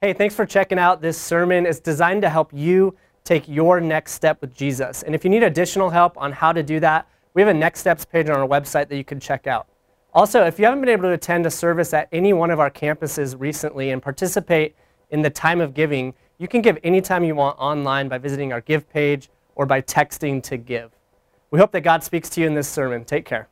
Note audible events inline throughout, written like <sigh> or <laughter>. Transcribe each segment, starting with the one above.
Hey, thanks for checking out this sermon. It's designed to help you take your next step with Jesus. And if you need additional help on how to do that, we have a next steps page on our website that you can check out. Also, if you haven't been able to attend a service at any one of our campuses recently and participate in the time of giving, you can give anytime you want online by visiting our give page or by texting to give. We hope that God speaks to you in this sermon. Take care.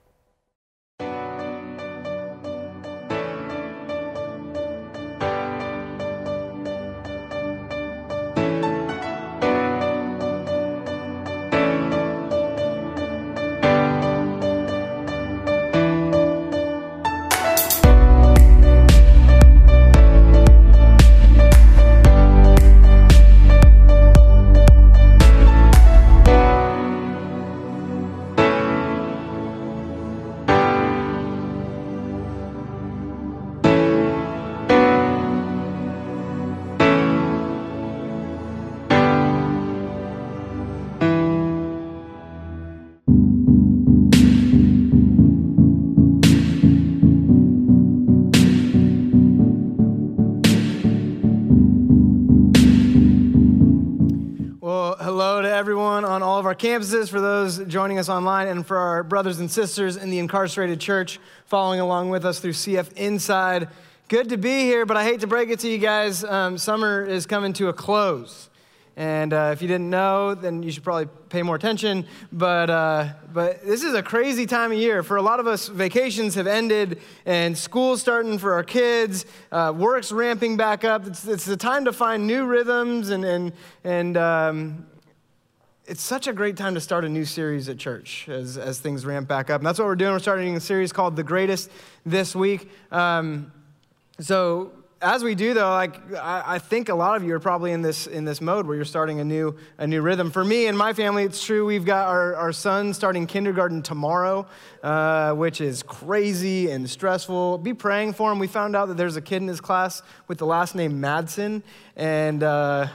Campuses, for those joining us online, and for our brothers and sisters in the incarcerated church following along with us through CF Inside. Good to be here, but I hate to break it to you guys. Um, summer is coming to a close. And uh, if you didn't know, then you should probably pay more attention. But, uh, but this is a crazy time of year. For a lot of us, vacations have ended and school's starting for our kids, uh, work's ramping back up. It's, it's the time to find new rhythms and, and, and um, it's such a great time to start a new series at church as, as things ramp back up. And that's what we're doing. We're starting a series called The Greatest this week. Um, so, as we do, though, like I, I, think a lot of you are probably in this in this mode where you're starting a new a new rhythm. For me and my family, it's true. We've got our, our son starting kindergarten tomorrow, uh, which is crazy and stressful. Be praying for him. We found out that there's a kid in his class with the last name Madsen, and. Uh,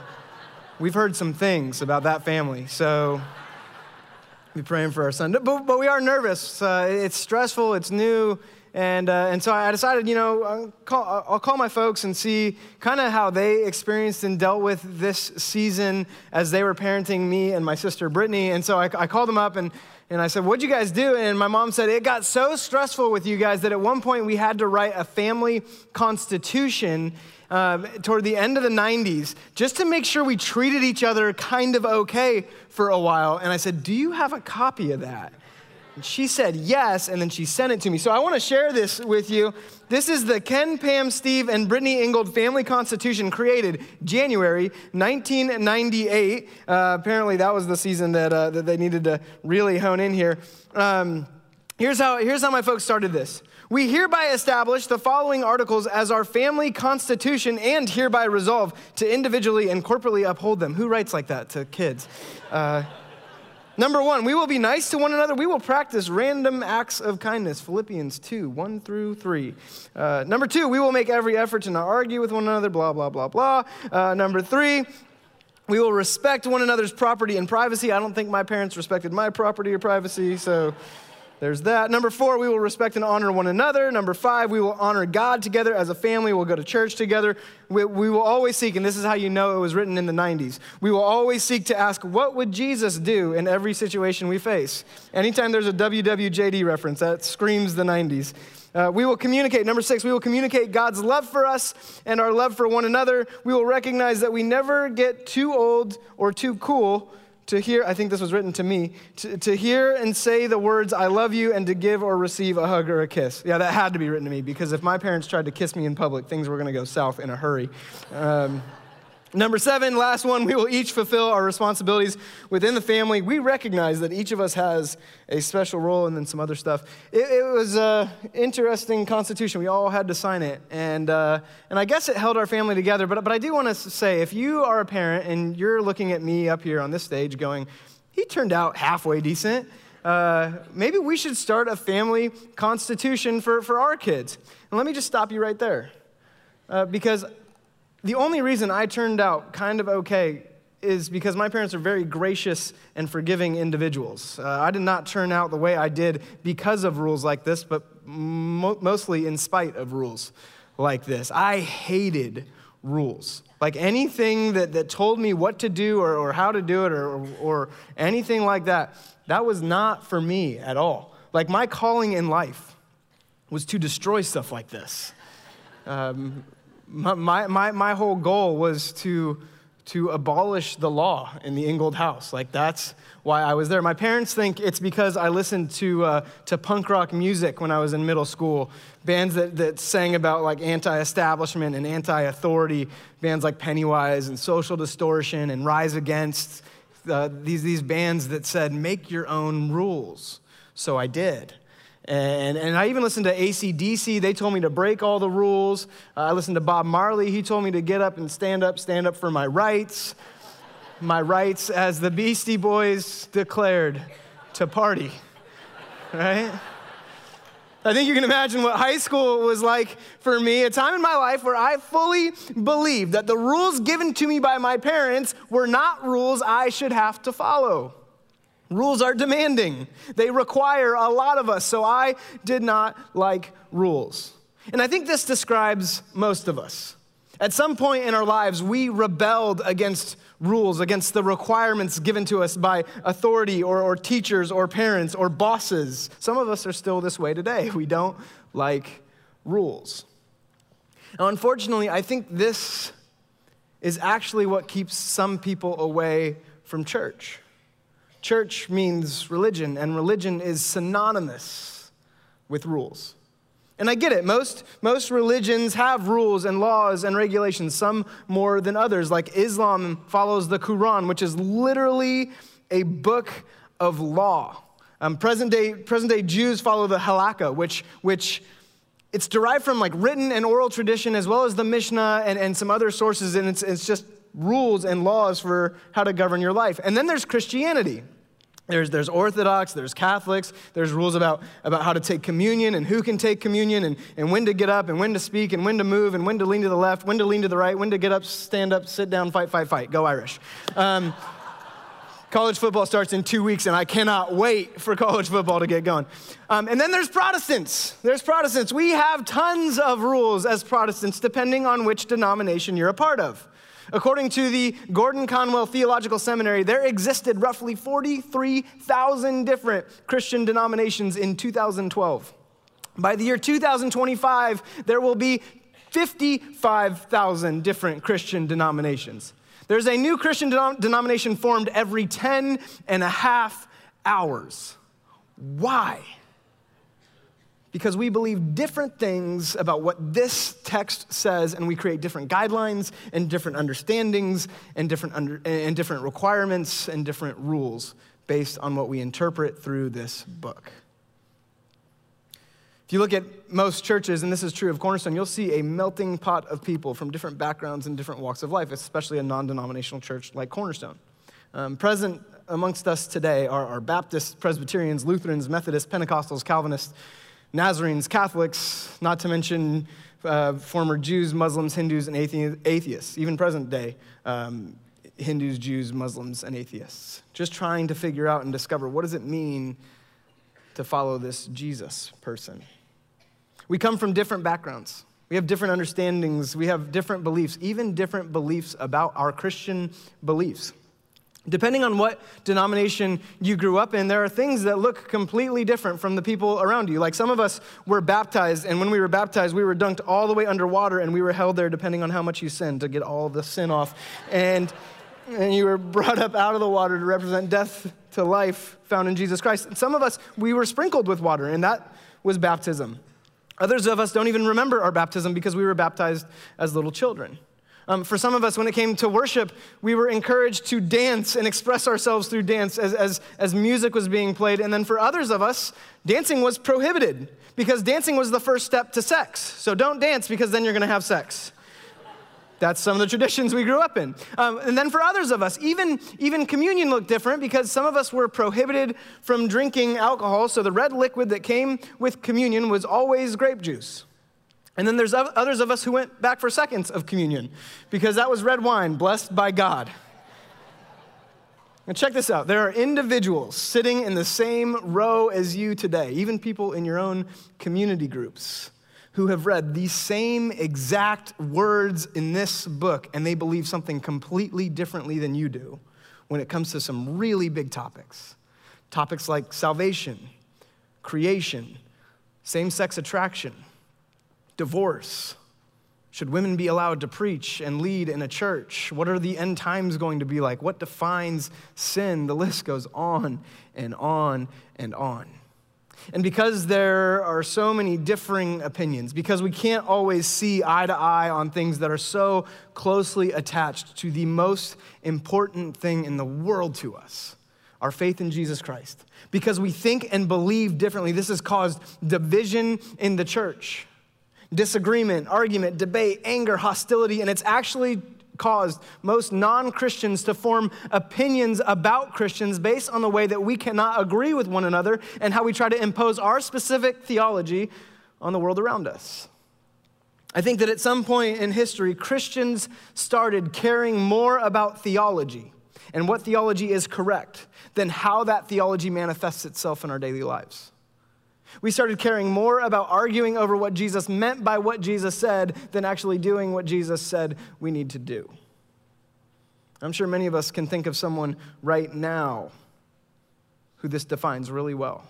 we've heard some things about that family. So be praying for our son. But, but we are nervous. Uh, it's stressful, it's new. And, uh, and so I decided, you know, I'll call, I'll call my folks and see kind of how they experienced and dealt with this season as they were parenting me and my sister Brittany. And so I, I called them up and, and I said, What'd you guys do? And my mom said, It got so stressful with you guys that at one point we had to write a family constitution um, toward the end of the 90s just to make sure we treated each other kind of okay for a while. And I said, Do you have a copy of that? And she said yes, and then she sent it to me. So I want to share this with you. This is the Ken, Pam, Steve, and Brittany Ingold Family Constitution created January 1998. Uh, apparently, that was the season that, uh, that they needed to really hone in here. Um, here's, how, here's how my folks started this we hereby establish the following articles as our family constitution and hereby resolve to individually and corporately uphold them. Who writes like that to kids? Uh, Number one, we will be nice to one another. We will practice random acts of kindness. Philippians 2, 1 through 3. Uh, number two, we will make every effort to not argue with one another, blah, blah, blah, blah. Uh, number three, we will respect one another's property and privacy. I don't think my parents respected my property or privacy, so there's that. Number four, we will respect and honor one another. Number five, we will honor God together as a family. We'll go to church together. We, we, will always seek, and this is how you know it was written in the 90s, we will always seek to ask, what would Jesus do in every situation we face? Anytime there's a WWJD reference, that screams the 90s. Uh, we will communicate. Number six, we will communicate God's love for us and our love for one another. We will recognize that we never get too old or too cool to hear, I think this was written to me, to, to hear and say the words, I love you, and to give or receive a hug or a kiss. Yeah, that had to be written to me because if my parents tried to kiss me in public, things were going to go south in a hurry. Um, Number seven, last one, we will each fulfill our responsibilities within the family. We recognize that each of us has a special role and then some other stuff. It, it was an interesting constitution. We all had to sign it. And, uh, and I guess it held our family together. But, but I do want to say if you are a parent and you're looking at me up here on this stage going, he turned out halfway decent, uh, maybe we should start a family constitution for, for our kids. And let me just stop you right there. Uh, because the only reason I turned out kind of okay is because my parents are very gracious and forgiving individuals. Uh, I did not turn out the way I did because of rules like this, but mo- mostly in spite of rules like this. I hated rules. Like anything that, that told me what to do or, or how to do it or, or anything like that, that was not for me at all. Like my calling in life was to destroy stuff like this. Um, my, my, my whole goal was to, to abolish the law in the Ingold house. Like, that's why I was there. My parents think it's because I listened to, uh, to punk rock music when I was in middle school. Bands that, that sang about like anti establishment and anti authority, bands like Pennywise and Social Distortion and Rise Against. Uh, these, these bands that said, make your own rules. So I did. And, and I even listened to ACDC. They told me to break all the rules. Uh, I listened to Bob Marley. He told me to get up and stand up, stand up for my rights. My rights, as the Beastie Boys declared, to party. Right? I think you can imagine what high school was like for me, a time in my life where I fully believed that the rules given to me by my parents were not rules I should have to follow. Rules are demanding, they require a lot of us, so I did not like rules. And I think this describes most of us. At some point in our lives, we rebelled against rules, against the requirements given to us by authority or, or, teachers or parents or bosses. Some of us are still this way today. <laughs> We don't like rules. Now, unfortunately, I think this is actually what keeps some people away from church. Church means religion, and religion is synonymous with rules. And I get it. Most, most religions have rules and laws and regulations, some more than others. Like Islam follows the Quran, which is literally a book of law. Um, present, day, present day Jews follow the Halakha, which, which it's derived from like written and oral tradition as well as the Mishnah and, and some other sources, and it's, it's just rules and laws for how to govern your life. And then there's Christianity. There's, there's Orthodox, there's Catholics, there's rules about, about how to take communion and who can take communion and, and when to get up and when to speak and when to move and when to lean to the left, when to lean to the right, when to get up, stand up, sit down, fight, fight, fight. Go Irish. Um, college football starts in two weeks and I cannot wait for college football to get going. Um, and then there's Protestants. There's Protestants. We have tons of rules as Protestants depending on which denomination you're a part of. According to the Gordon Conwell Theological Seminary, there existed roughly 43,000 different Christian denominations in 2012. By the year 2025, there will be 55,000 different Christian denominations. There's a new Christian denomination formed every 10 and a half hours. Why? Because we believe different things about what this text says, and we create different guidelines and different understandings and different, under, and different requirements and different rules based on what we interpret through this book. If you look at most churches, and this is true of Cornerstone, you'll see a melting pot of people from different backgrounds and different walks of life, especially a non denominational church like Cornerstone. Um, present amongst us today are, are Baptists, Presbyterians, Lutherans, Methodists, Pentecostals, Calvinists, Nazarenes, Catholics, not to mention uh, former Jews, Muslims, Hindus, and atheists, even present day um, Hindus, Jews, Muslims, and atheists. Just trying to figure out and discover what does it mean to follow this Jesus person. We come from different backgrounds. We have different understandings. We have different beliefs, even different beliefs about our Christian beliefs. Depending on what denomination you grew up in, there are things that look completely different from the people around you. Like some of us were baptized, and when we were baptized, we were dunked all the way underwater, and we were held there depending on how much you sinned to get all the sin off. And, and you were brought up out of the water to represent death to life found in Jesus Christ. And some of us, we were sprinkled with water, and that was baptism. Others of us don't even remember our baptism because we were baptized as little children. Um, for some of us, when it came to worship, we were encouraged to dance and express ourselves through dance as, as, as music was being played. And then for others of us, dancing was prohibited because dancing was the first step to sex. So don't dance because then you're going to have sex. That's some of the traditions we grew up in. Um, and then for others of us, even, even communion looked different because some of us were prohibited from drinking alcohol. So the red liquid that came with communion was always grape juice. And then there's others of us who went back for seconds of communion because that was red wine blessed by God. And check this out there are individuals sitting in the same row as you today, even people in your own community groups, who have read these same exact words in this book and they believe something completely differently than you do when it comes to some really big topics. Topics like salvation, creation, same sex attraction, divorce. Should women be allowed to preach and lead in a church? What are the end times going to be like? What defines sin? The list goes on and on and on. And because there are so many differing opinions, because we can't always see eye to eye on things that are so closely attached to the most important thing in the world to us, our faith in Jesus Christ, because we think and believe differently, this has caused division in the church disagreement, argument, debate, anger, hostility, and it's actually caused most non Christians to form opinions about Christians based on the way that we cannot agree with one another and how we try to impose our specific theology on the world around us. I think that at some point in history, Christians started caring more about theology and what theology is correct than how that theology manifests itself in our daily lives. We started caring more about arguing over what Jesus meant by what Jesus said than actually doing what Jesus said we need to do. I'm sure many of us can think of someone right now who this defines really well.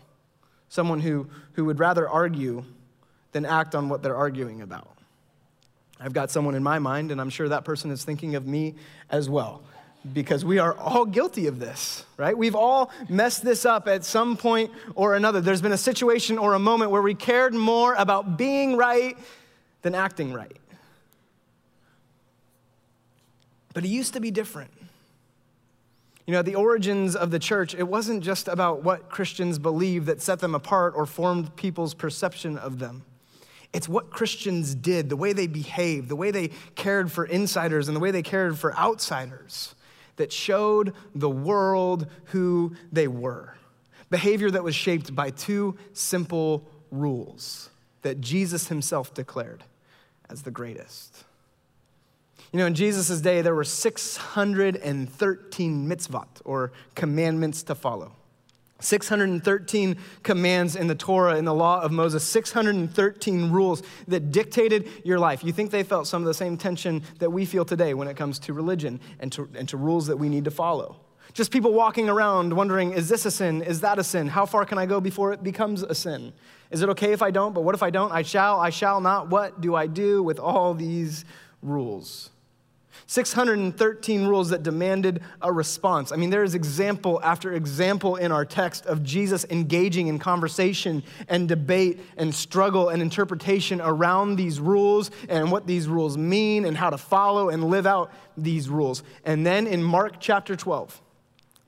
Someone who, who would rather argue than act on what they're arguing about. I've got someone in my mind, and I'm sure that person is thinking of me as well because we are all guilty of this, right? We've all messed this up at some point or another. There's been a situation or a moment where we cared more about being right than acting right. But it used to be different. You know, the origins of the church, it wasn't just about what Christians believed that set them apart or formed people's perception of them. It's what Christians did, the way they behaved, the way they cared for insiders, and the way they cared for outsiders that showed the world who they were. Behavior that was shaped by two simple rules that Jesus himself declared as the greatest. You know, in Jesus' day, there were 613 mitzvot, or commandments to follow. 613 commands in the Torah, in the law of Moses, 613 rules that dictated your life. You think they felt some of the same tension that we feel today when it comes to religion and to, and to rules that we need to follow. Just people walking around wondering, is this a sin? Is that a sin? How far can I go before it becomes a sin? Is it okay if I don't? But what if I don't? I shall, I shall not. What do I do with all these rules? 613 rules that demanded a response. I mean, there is example after example in our text of Jesus engaging in conversation and debate and struggle and interpretation around these rules and what these rules mean and how to follow and live out these rules. And then in Mark chapter 12,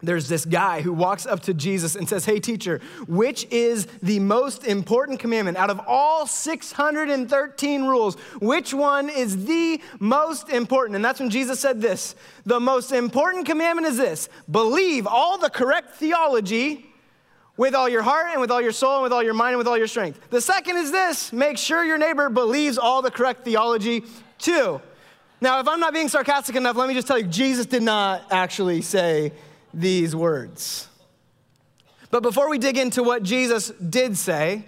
there's this guy who walks up to Jesus and says, Hey, teacher, which is the most important commandment out of all 613 rules? Which one is the most important? And that's when Jesus said this The most important commandment is this believe all the correct theology with all your heart and with all your soul and with all your mind and with all your strength. The second is this make sure your neighbor believes all the correct theology too. Now, if I'm not being sarcastic enough, let me just tell you, Jesus did not actually say, these words. But before we dig into what Jesus did say,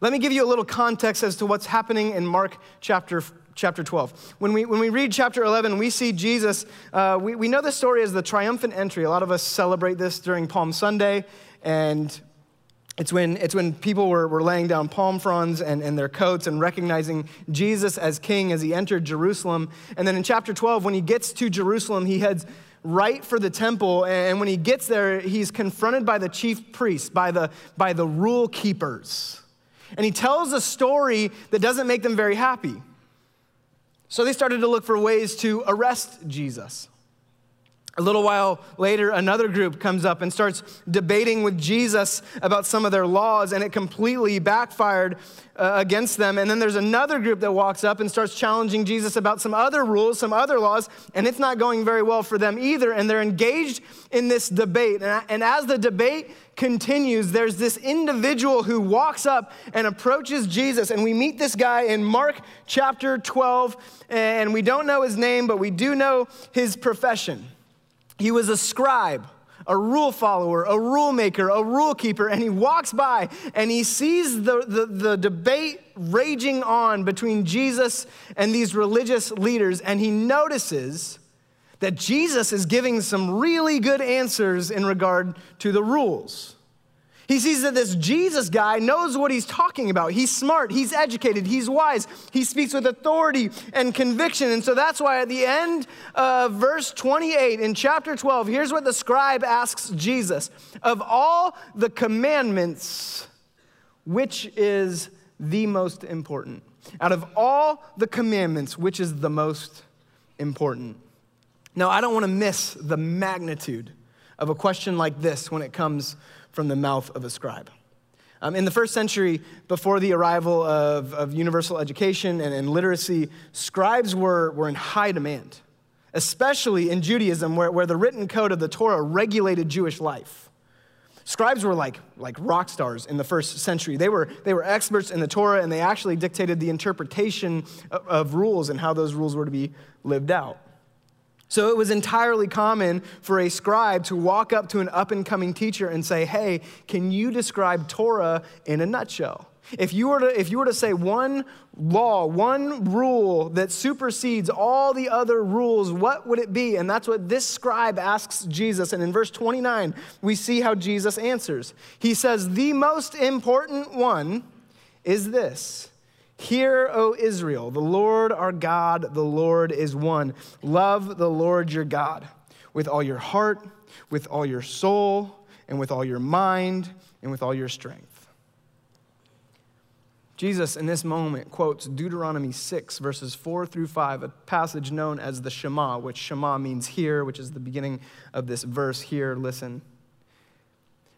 let me give you a little context as to what's happening in Mark chapter chapter 12. When we, when we read chapter 11, we see Jesus, uh, we, we know the story as the triumphant entry. A lot of us celebrate this during Palm Sunday, and it's when, it's when people were, were laying down palm fronds and, and their coats and recognizing Jesus as king as he entered Jerusalem. And then in chapter 12, when he gets to Jerusalem, he heads right for the temple. And when he gets there, he's confronted by the chief priests, by the, by the rule keepers. And he tells a story that doesn't make them very happy. So they started to look for ways to arrest Jesus. A little while later, another group comes up and starts debating with Jesus about some of their laws, and it completely backfired uh, against them. And then there's another group that walks up and starts challenging Jesus about some other rules, some other laws, and it's not going very well for them either. And they're engaged in this debate. And, and as the debate continues, there's this individual who walks up and approaches Jesus. And we meet this guy in Mark chapter 12, and we don't know his name, but we do know his profession. He was a scribe, a rule follower, a rule maker, a rule keeper, and he walks by and he sees the, the, the debate raging on between Jesus and these religious leaders, and he notices that Jesus is giving some really good answers in regard to the rules. He sees that this Jesus guy knows what he's talking about. He's smart, he's educated, he's wise, he speaks with authority and conviction. And so that's why at the end of verse 28 in chapter 12, here's what the scribe asks Jesus Of all the commandments, which is the most important? Out of all the commandments, which is the most important? Now, I don't want to miss the magnitude of a question like this when it comes from the mouth of a scribe. Um, in the first century, before the arrival of, of universal education and, and literacy, scribes were, were in high demand, especially in Judaism, where, where the written code of the Torah regulated Jewish life. Scribes were like, like rock stars in the first century. They were, they were experts in the Torah, and they actually dictated the interpretation of, of rules and how those rules were to be lived out. So it was entirely common for a scribe to walk up to an up and coming teacher and say, Hey, can you describe Torah in a nutshell? If you, were to, if you were to say one law, one rule that supersedes all the other rules, what would it be? And that's what this scribe asks Jesus. And in verse 29, we see how Jesus answers. He says, The most important one is this Hear, O Israel, the Lord our God, the Lord is one. Love the Lord your God with all your heart, with all your soul, and with all your mind, and with all your strength. Jesus, in this moment, quotes Deuteronomy 6, verses 4 through 5, a passage known as the Shema, which Shema means hear, which is the beginning of this verse here, listen.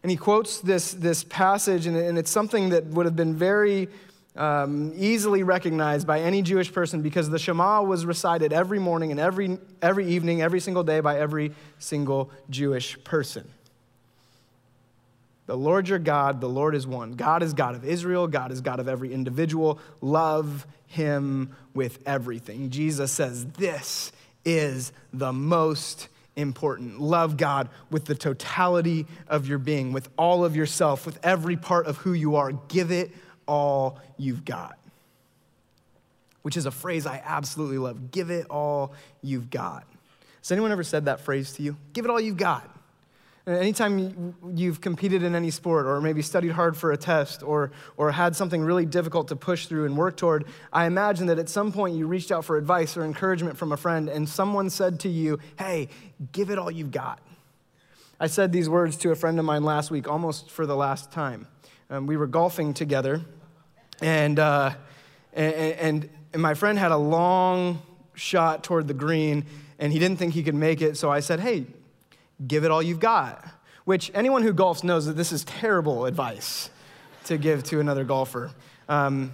And he quotes this, this passage, and it's something that would have been very um, easily recognized by any Jewish person because the Shema was recited every morning and every, every evening, every single day by every single Jewish person. The Lord your God, the Lord is one. God is God of Israel, God is God of every individual. Love him with everything. Jesus says, This is the most important. Love God with the totality of your being, with all of yourself, with every part of who you are. Give it all you've got, which is a phrase I absolutely love. Give it all you've got. Has anyone ever said that phrase to you? Give it all you've got. Anytime you've competed in any sport or maybe studied hard for a test or, or had something really difficult to push through and work toward, I imagine that at some point you reached out for advice or encouragement from a friend and someone said to you, hey, give it all you've got. I said these words to a friend of mine last week, almost for the last time. Um, we were golfing together, and, uh, and, and, my friend had a long shot toward the green, and he didn't think he could make it. So I said, Hey, give it all you've got. Which anyone who golfs knows that this is terrible advice to give to another golfer. Um,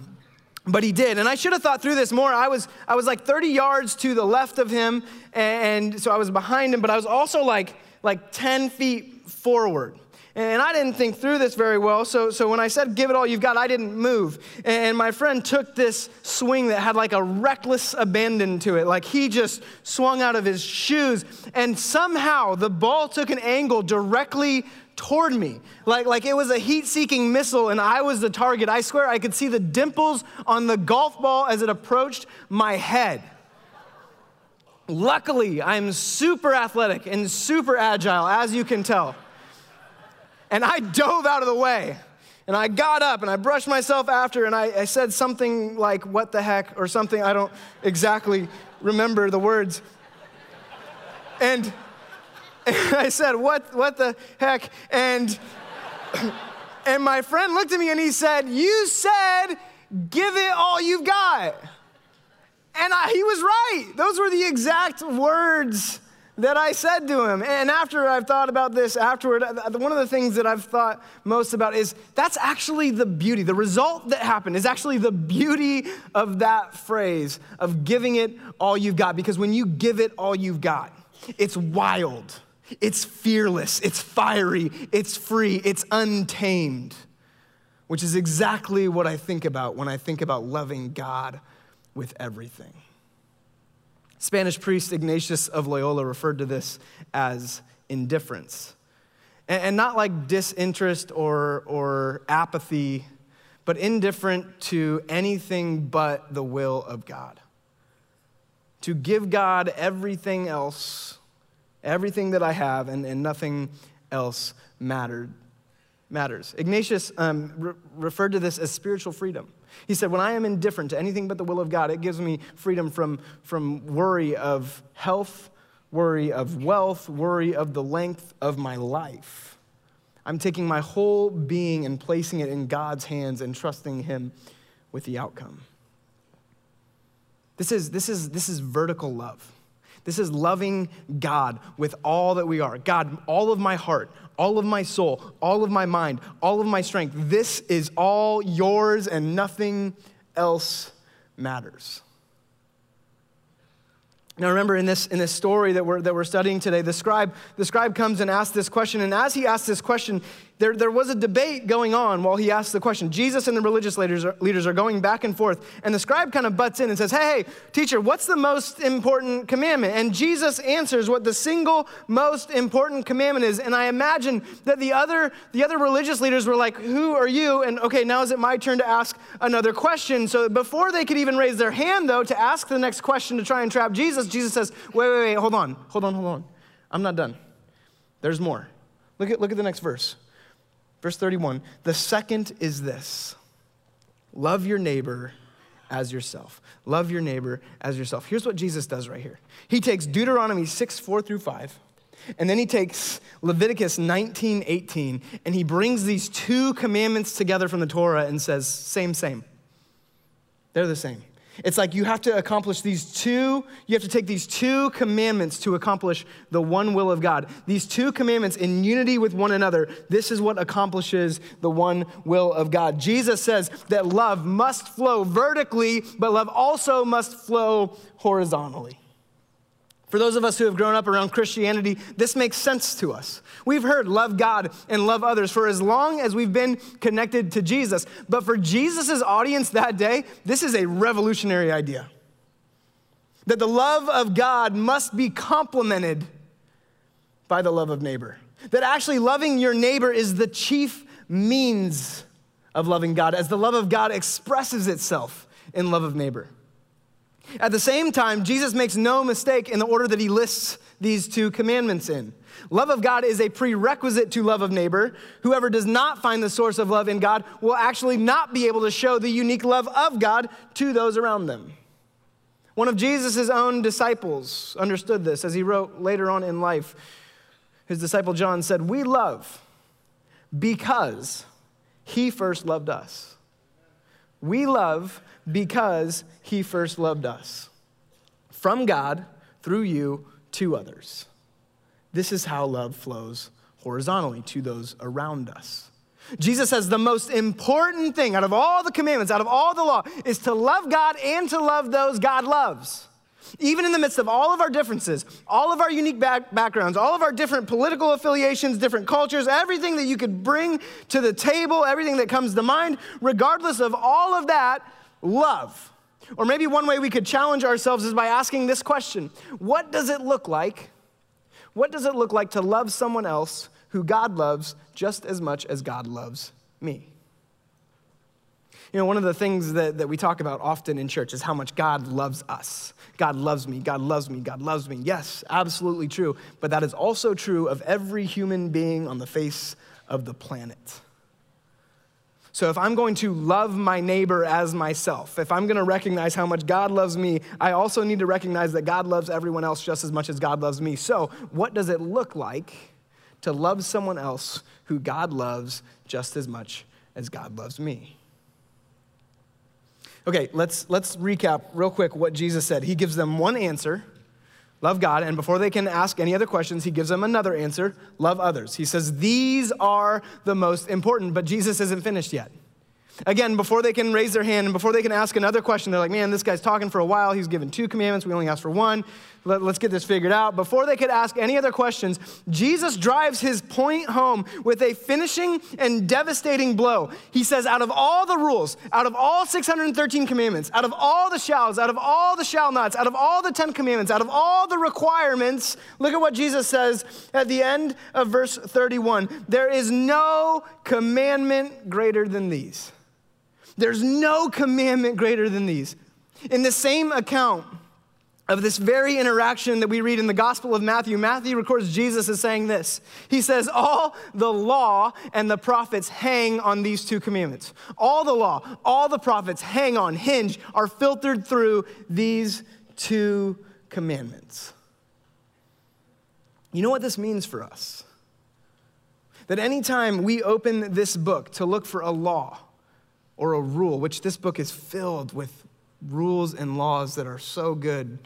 but he did. And I should have thought through this more. I was, I was like 30 yards to the left of him, and so I was behind him, but I was also like, like 10 feet forward. And I didn't think through this very well, so, so when I said, give it all you've got, I didn't move. And my friend took this swing that had like a reckless abandon to it. Like he just swung out of his shoes, and somehow the ball took an angle directly toward me. Like, like it was a heat seeking missile, and I was the target. I swear I could see the dimples on the golf ball as it approached my head. Luckily, I'm super athletic and super agile, as you can tell and I dove out of the way. And I got up and I brushed myself after and I, I, said something like, What the heck? or something. I don't exactly remember the words. And, and <laughs> I said, What, what the heck? And, <clears throat> and my friend looked at me and he said, You said, Give it all you've got. And I, he was right. Those were the exact words that I said to him. And after I've thought about this afterward, one of the things that I've thought most about is that's actually the beauty. The result that happened is actually the beauty of that phrase of giving it all you've got. Because when you give it all you've got, it's wild, it's fearless, it's fiery, it's free, it's untamed, which is exactly what I think about when I think about loving God with everything. Spanish priest Ignatius of Loyola referred to this as indifference. And, not like disinterest or, or apathy, but indifferent to anything but the will of God. To give God everything else, everything that I have, and, and nothing else mattered, matters. Ignatius um, re- referred to this as spiritual freedom. He said, When I am indifferent to anything but the will of God, it gives me freedom from, from worry of health, worry of wealth, worry of the length of my life. I'm taking my whole being and placing it in God's hands and trusting Him with the outcome. This is, this is, this is vertical love. This is loving God with all that we are. God, all of my heart, all of my soul, all of my mind, all of my strength. This is all yours and nothing else matters. Now, remember in this, in this story that we're, that we're studying today, the scribe, the scribe comes and asks this question. And as he asks this question, there, there was a debate going on while he asked the question. Jesus and the religious leaders are, leaders are going back and forth. And the scribe kind of butts in and says, Hey, hey, teacher, what's the most important commandment? And Jesus answers what the single most important commandment is. And I imagine that the other, the other religious leaders were like, Who are you? And okay, now is it my turn to ask another question? So before they could even raise their hand, though, to ask the next question to try and trap Jesus, Jesus says, Wait, wait, wait, hold on, hold on, hold on. I'm not done. There's more. Look at, look at the next verse. Verse 31 The second is this love your neighbor as yourself. Love your neighbor as yourself. Here's what Jesus does right here He takes Deuteronomy 6, 4 through 5. And then he takes Leviticus 19, 18, and he brings these two commandments together from the Torah and says, same, same. They're the same. It's like you have to accomplish these two, you have to take these two commandments to accomplish the one will of God. These two commandments in unity with one another, this is what accomplishes the one will of God. Jesus says that love must flow vertically, but love also must flow horizontally. For those of us who have grown up around Christianity, this makes sense to us. We've heard love God and love others for as long as we've been connected to Jesus. But for Jesus' audience that day, this is a revolutionary idea. That the love of God must be complemented by the love of neighbor. That actually loving your neighbor is the chief means of loving God, as the love of God expresses itself in love of neighbor. At the same time, Jesus makes no mistake in the order that he lists these two commandments in. Love of God is a prerequisite to love of neighbor. Whoever does not find the source of love in God will actually not be able to show the unique love of God to those around them. One of Jesus' own disciples understood this as he wrote later on in life. His disciple John said, We love because he first loved us. We love because he first loved us. From God, through you, to others. This is how love flows horizontally to those around us. Jesus says the most important thing out of all the commandments, out of all the law, is to love God and to love those God loves. Even in the midst of all of our differences, all of our unique back- backgrounds, all of our different political affiliations, different cultures, everything that you could bring to the table, everything that comes to mind, regardless of all of that, love. Or maybe one way we could challenge ourselves is by asking this question What does it look like? What does it look like to love someone else who God loves just as much as God loves me? You know, one of the things that, that we talk about often in church is how much God loves us. God loves me, God loves me, God loves me. Yes, absolutely true. But that is also true of every human being on the face of the planet. So, if I'm going to love my neighbor as myself, if I'm going to recognize how much God loves me, I also need to recognize that God loves everyone else just as much as God loves me. So, what does it look like to love someone else who God loves just as much as God loves me? Okay, let's, let's recap real quick what Jesus said. He gives them one answer love God, and before they can ask any other questions, he gives them another answer love others. He says, These are the most important, but Jesus isn't finished yet. Again, before they can raise their hand and before they can ask another question, they're like, man, this guy's talking for a while. He's given two commandments. We only asked for one. let, us get this figured out. Before they could ask any other questions, Jesus drives his point home with a finishing and devastating blow. He says, out of all the rules, out of all 613 commandments, out of all the shalls, out of all the shall nots, out of all the 10 commandments, out of all the requirements, look at what Jesus says at the end of verse 31. There is no commandment greater than these. There's no commandment greater than these. In the same account, of this very interaction that we read in the Gospel of Matthew, Matthew records Jesus as saying this. He says, All the law and the prophets hang on these two commandments. All the law, all the prophets hang on, hinge, are filtered through these two commandments. You know what this means for us? That anytime we open this book to look for a law or a rule, which this book is filled with rules and laws that are so good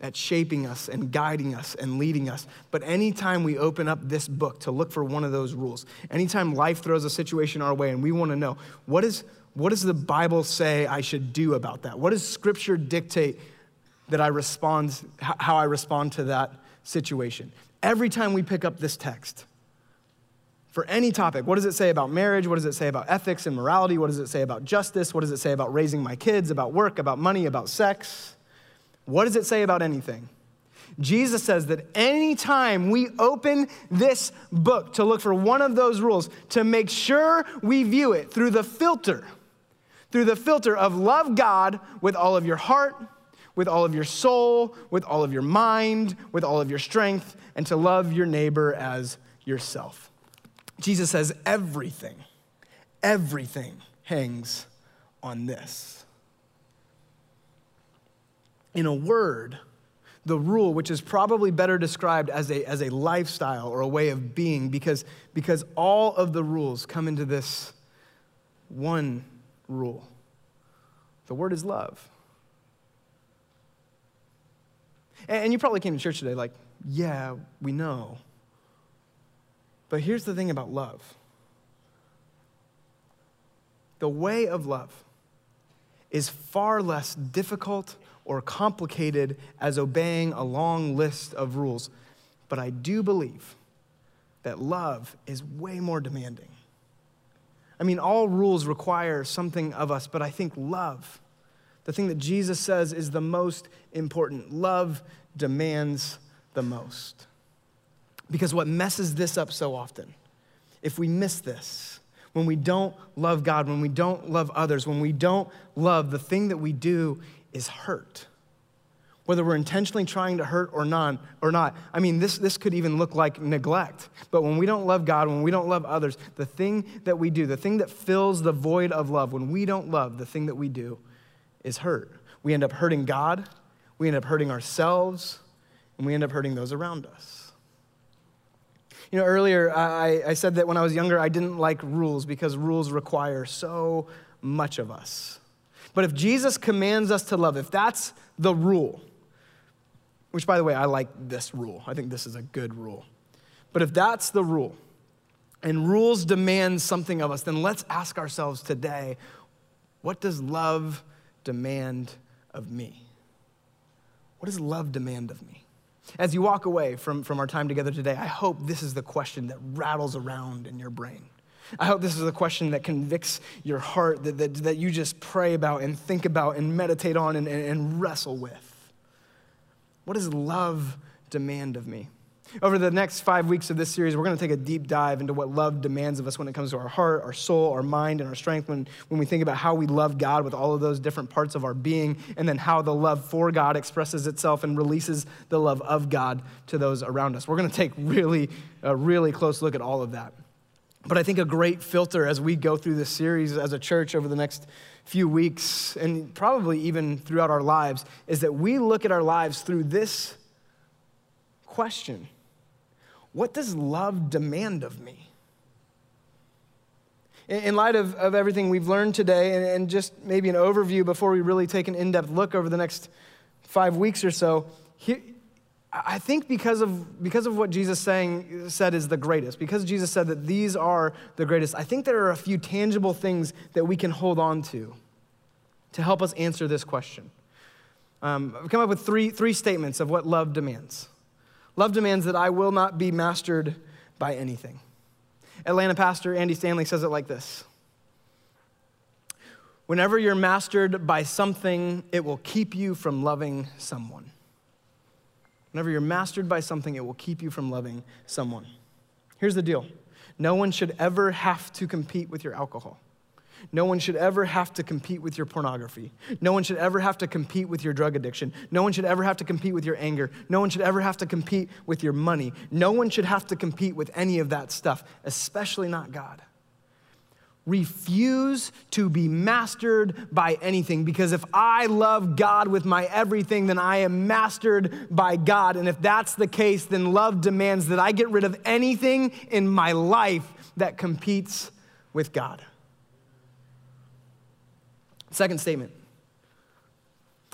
at shaping us and guiding us and leading us. But anytime we open up this book to look for one of those rules, anytime life throws a situation our way and we want to know what, is, what does the Bible say I should do about that? What does Scripture dictate that I respond, how I respond to that situation? Every time we pick up this text, for any topic. What does it say about marriage? What does it say about ethics and morality? What does it say about justice? What does it say about raising my kids, about work, about money, about sex? What does it say about anything? Jesus says that anytime we open this book to look for one of those rules, to make sure we view it through the filter, through the filter of love God with all of your heart, with all of your soul, with all of your mind, with all of your strength, and to love your neighbor as yourself. Jesus says everything, everything hangs on this in a word, the rule, which is probably better described as a, as a lifestyle or a way of being, because, because all of the rules come into this one rule. The word is love. And, and you probably came to church today like, yeah, we know. But here's the thing about love the way of love is far less difficult or complicated as obeying a long list of rules. But I do believe that love is way more demanding. I mean, all rules require something of us, but I think love, the thing that Jesus says is the most important, love demands the most. Because what messes this up so often, if we miss this, when we don't love God, when we don't love others, when we don't love, the thing that we do is hurt. Whether we're intentionally trying to hurt or not, or not. I mean, this, this could even look like neglect. But when we don't love God, when we don't love others, the thing that we do, the thing that fills the void of love, when we don't love, the thing that we do is hurt. We end up hurting God, we end up hurting ourselves, and we end up hurting those around us. You know, earlier I, I said that when I was younger, I didn't like rules because rules require so much of us. But if Jesus commands us to love, if that's the rule, which by the way, I like this rule, I think this is a good rule. But if that's the rule, and rules demand something of us, then let's ask ourselves today what does love demand of me? What does love demand of me? As you walk away from, from our time together today, I hope this is the question that rattles around in your brain. I hope this is a question that convicts your heart, that, that, that you just pray about and think about and meditate on and, and, and wrestle with. What does love demand of me? Over the next five weeks of this series, we're going to take a deep dive into what love demands of us when it comes to our heart, our soul, our mind, and our strength. When, when we think about how we love God with all of those different parts of our being, and then how the love for God expresses itself and releases the love of God to those around us. We're going to take really, a really close look at all of that. But I think a great filter as we go through this series as a church over the next few weeks and probably even throughout our lives is that we look at our lives through this question What does love demand of me? In light of, of everything we've learned today, and, and just maybe an overview before we really take an in depth look over the next five weeks or so, here, I think because of, because of what Jesus saying, said is the greatest, because Jesus said that these are the greatest, I think there are a few tangible things that we can hold on to to help us answer this question. Um, I've come up with three, three statements of what love demands. Love demands that I will not be mastered by anything. Atlanta pastor Andy Stanley says it like this Whenever you're mastered by something, it will keep you from loving someone. Whenever you're mastered by something, it will keep you from loving someone. Here's the deal no one should ever have to compete with your alcohol. No one should ever have to compete with your pornography. No one should ever have to compete with your drug addiction. No one should ever have to compete with your anger. No one should ever have to compete with your money. No one should have to compete with any of that stuff, especially not God. Refuse to be mastered by anything because if I love God with my everything, then I am mastered by God. And if that's the case, then love demands that I get rid of anything in my life that competes with God. Second statement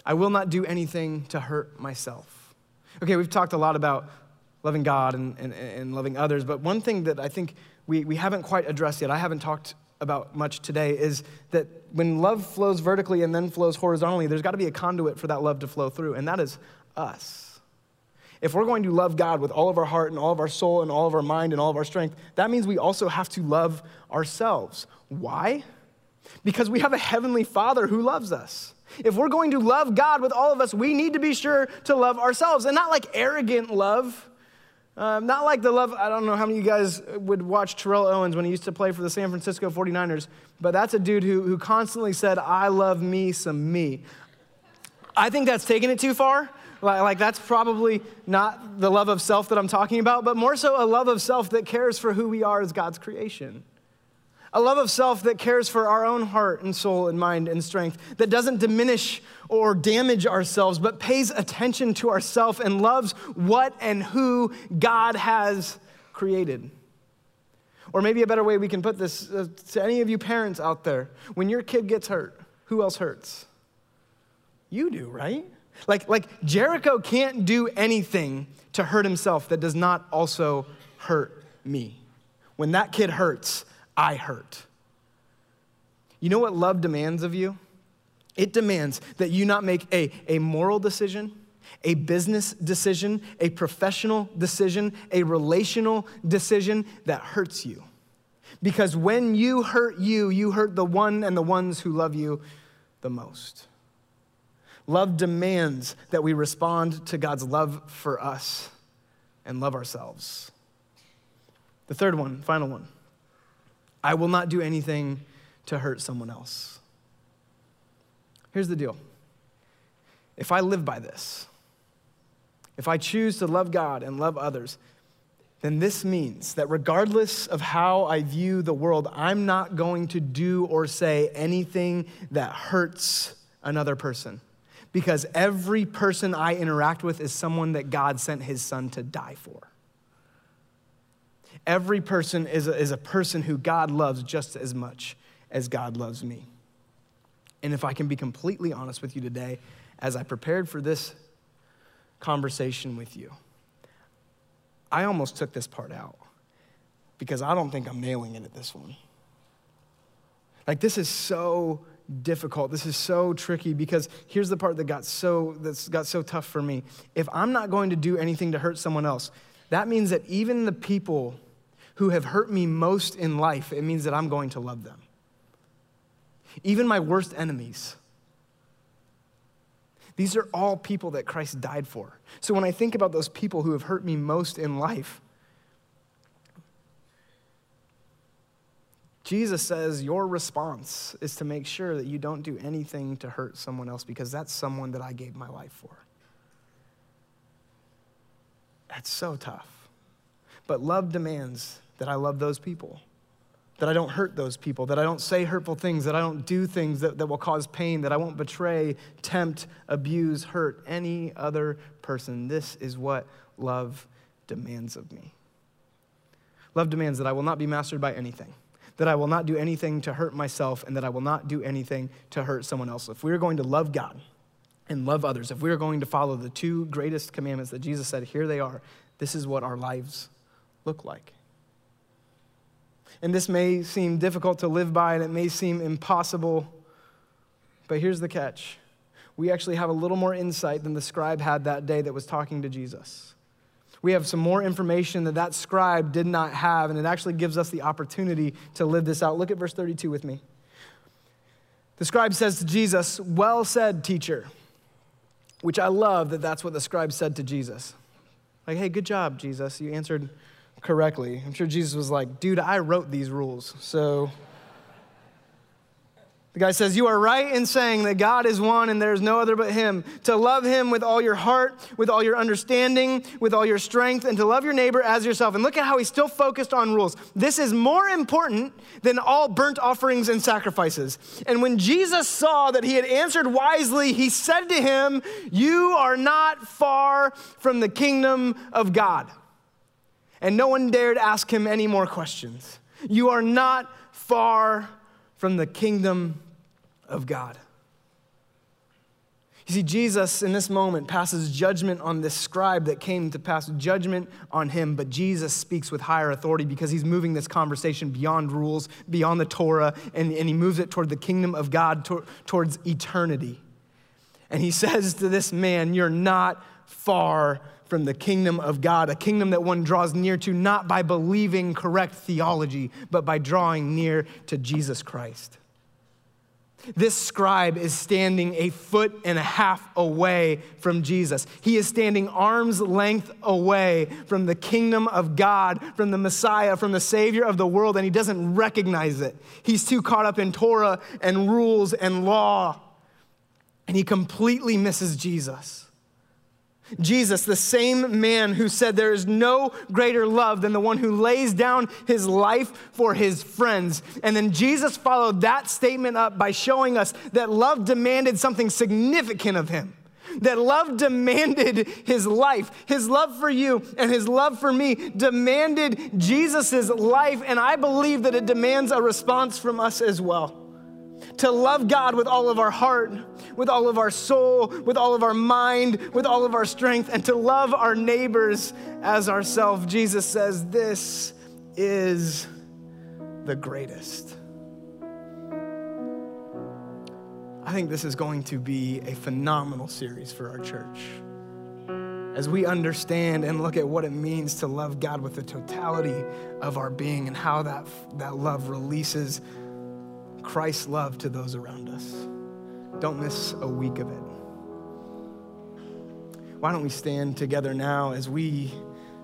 I will not do anything to hurt myself. Okay, we've talked a lot about loving God and, and, and loving others, but one thing that I think we, we haven't quite addressed yet, I haven't talked about much today, is that when love flows vertically and then flows horizontally, there's got to be a conduit for that love to flow through, and that is us. If we're going to love God with all of our heart and all of our soul and all of our mind and all of our strength, that means we also have to love ourselves. Why? Because we have a heavenly Father who loves us. If we're going to love God with all of us, we need to be sure to love ourselves. And not like arrogant love, um, not like the love, I don't know how many of you guys would watch Terrell Owens when he used to play for the San Francisco 49ers, but that's a dude who, who constantly said, I love me some me. I think that's taking it too far. Like, like, that's probably not the love of self that I'm talking about, but more so a love of self that cares for who we are as God's creation. A love of self that cares for our own heart and soul and mind and strength, that doesn't diminish or damage ourselves, but pays attention to ourself and loves what and who God has created. Or maybe a better way we can put this uh, to any of you parents out there when your kid gets hurt, who else hurts? You do, right? Like, like Jericho can't do anything to hurt himself that does not also hurt me. When that kid hurts, I hurt. You know what love demands of you? It demands that you not make a, a moral decision, a business decision, a professional decision, a relational decision that hurts you. Because when you hurt you, you hurt the one and the ones who love you the most. Love demands that we respond to God's love for us and love ourselves. The third one, final one. I will not do anything to hurt someone else. Here's the deal if I live by this, if I choose to love God and love others, then this means that regardless of how I view the world, I'm not going to do or say anything that hurts another person. Because every person I interact with is someone that God sent his son to die for. Every person is a, is a person who God loves just as much as God loves me. And if I can be completely honest with you today, as I prepared for this conversation with you, I almost took this part out because I don't think I'm nailing it at this one. Like, this is so difficult. This is so tricky because here's the part that got so that's got so tough for me. If I'm not going to do anything to hurt someone else, that means that even the people who have hurt me most in life, it means that I'm going to love them. Even my worst enemies. These are all people that Christ died for. So when I think about those people who have hurt me most in life, Jesus says your response is to make sure that you don't do anything to hurt someone else because that's someone that I gave my life for. That's so tough. But love demands that I love those people, that I don't hurt those people, that I don't say hurtful things, that I don't do things that, that will cause pain, that I won't betray, tempt, abuse, hurt any other person. This is what love demands of me. Love demands that I will not be mastered by anything, that I will not do anything to hurt myself, and that I will not do anything to hurt someone else. If we are going to love God and love others, if we are going to follow the two greatest commandments that Jesus said, here they are, this is what our lives look like. And this may seem difficult to live by and it may seem impossible, but here's the catch. we actually have a little more insight than the scribe had that day that was talking to Jesus. We have some more information that that scribe did not have, and it actually gives us the opportunity to live this out. Look at verse 32 with me. The scribe says to Jesus, Well said, teacher, which I love that that's what the scribe said to Jesus. Like, hey, good job, Jesus. You answered correctly. I'm sure Jesus was like, Dude, I wrote these rules, so the guy says, You are right in saying that God is one and there is no other but Him. To love Him with all your heart, with all your understanding, with all your strength, and to love your neighbor as yourself. And look at how he's still focused on rules. This is more important than all burnt offerings and sacrifices. And when Jesus saw that he had answered wisely, he said to him, You are not far from the kingdom of God. And no one dared ask him any more questions. You are not far from the kingdom of God. You see, Jesus in this moment passes judgment on this scribe that came to pass judgment on him, but Jesus speaks with higher authority because he's moving this conversation beyond rules, beyond the Torah, and, and he moves it toward the kingdom of God, to, towards eternity. And he says to this man, You're not far from the kingdom of God, a kingdom that one draws near to not by believing correct theology, but by drawing near to Jesus Christ. This scribe is standing a foot and a half away from Jesus. He is standing arm's length away from the kingdom of God, from the Messiah, from the Savior of the world, and he doesn't recognize it. He's too caught up in Torah and rules and law, and he completely misses Jesus. Jesus, the same man who said there is no greater love than the one who lays down his life for his friends. And then Jesus followed that statement up by showing us that love demanded something significant of him. That love demanded his life. His love for you and his love for me demanded Jesus' life, and I believe that it demands a response from us as well to love God with all of our heart, with all of our soul, with all of our mind, with all of our strength, and to love our neighbors as ourselves. Jesus says, This is the greatest. I think this is going to be a phenomenal series for our church. As we understand and look at what it means to love God with the totality of our being and how that, that love releases Christ's love to those around us. Don't miss a week of it. Why don't we stand together now as we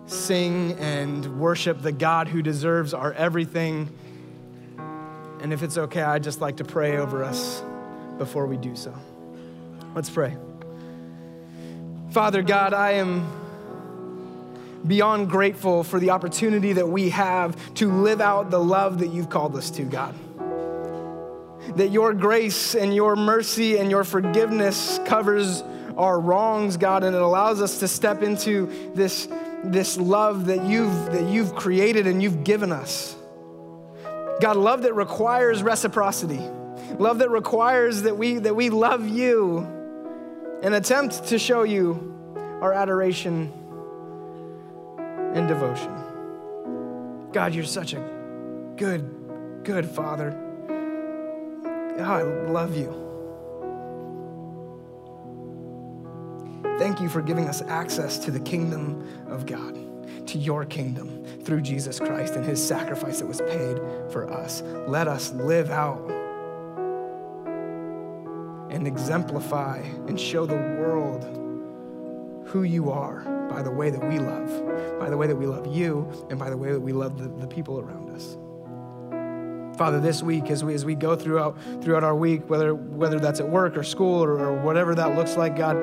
sing and worship the God who deserves our everything? And if it's okay, I'd just like to pray over us before we do so. Let's pray. Father God, I am beyond grateful for the opportunity that we have to live out the love that you've called us to, God that your grace and your mercy and your forgiveness covers our wrongs, God, and it allows us to step into this, this love that you've, that you've created and you've given us. God, love that requires reciprocity, love that requires that we, that we love you and attempt to show you our adoration and devotion. God, you're such a good, good Father. I love you. Thank you for giving us access to the kingdom of God, to your kingdom through Jesus Christ and his sacrifice that was paid for us. Let us live out and exemplify and show the world who you are by the way that we love, by the way that we love you, and by the way that we love the, the people around us. Father, this week as we as we go throughout throughout our week, whether whether that's at work or school or, or whatever that looks like, God,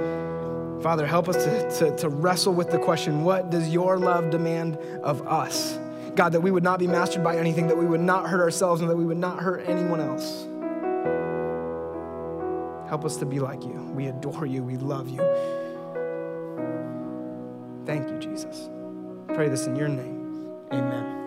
Father, help us to, to, to wrestle with the question, what does your love demand of us? God, that we would not be mastered by anything, that we would not hurt ourselves, and that we would not hurt anyone else. Help us to be like you. We adore you. We love you. Thank you, Jesus. Pray this in your name. Amen.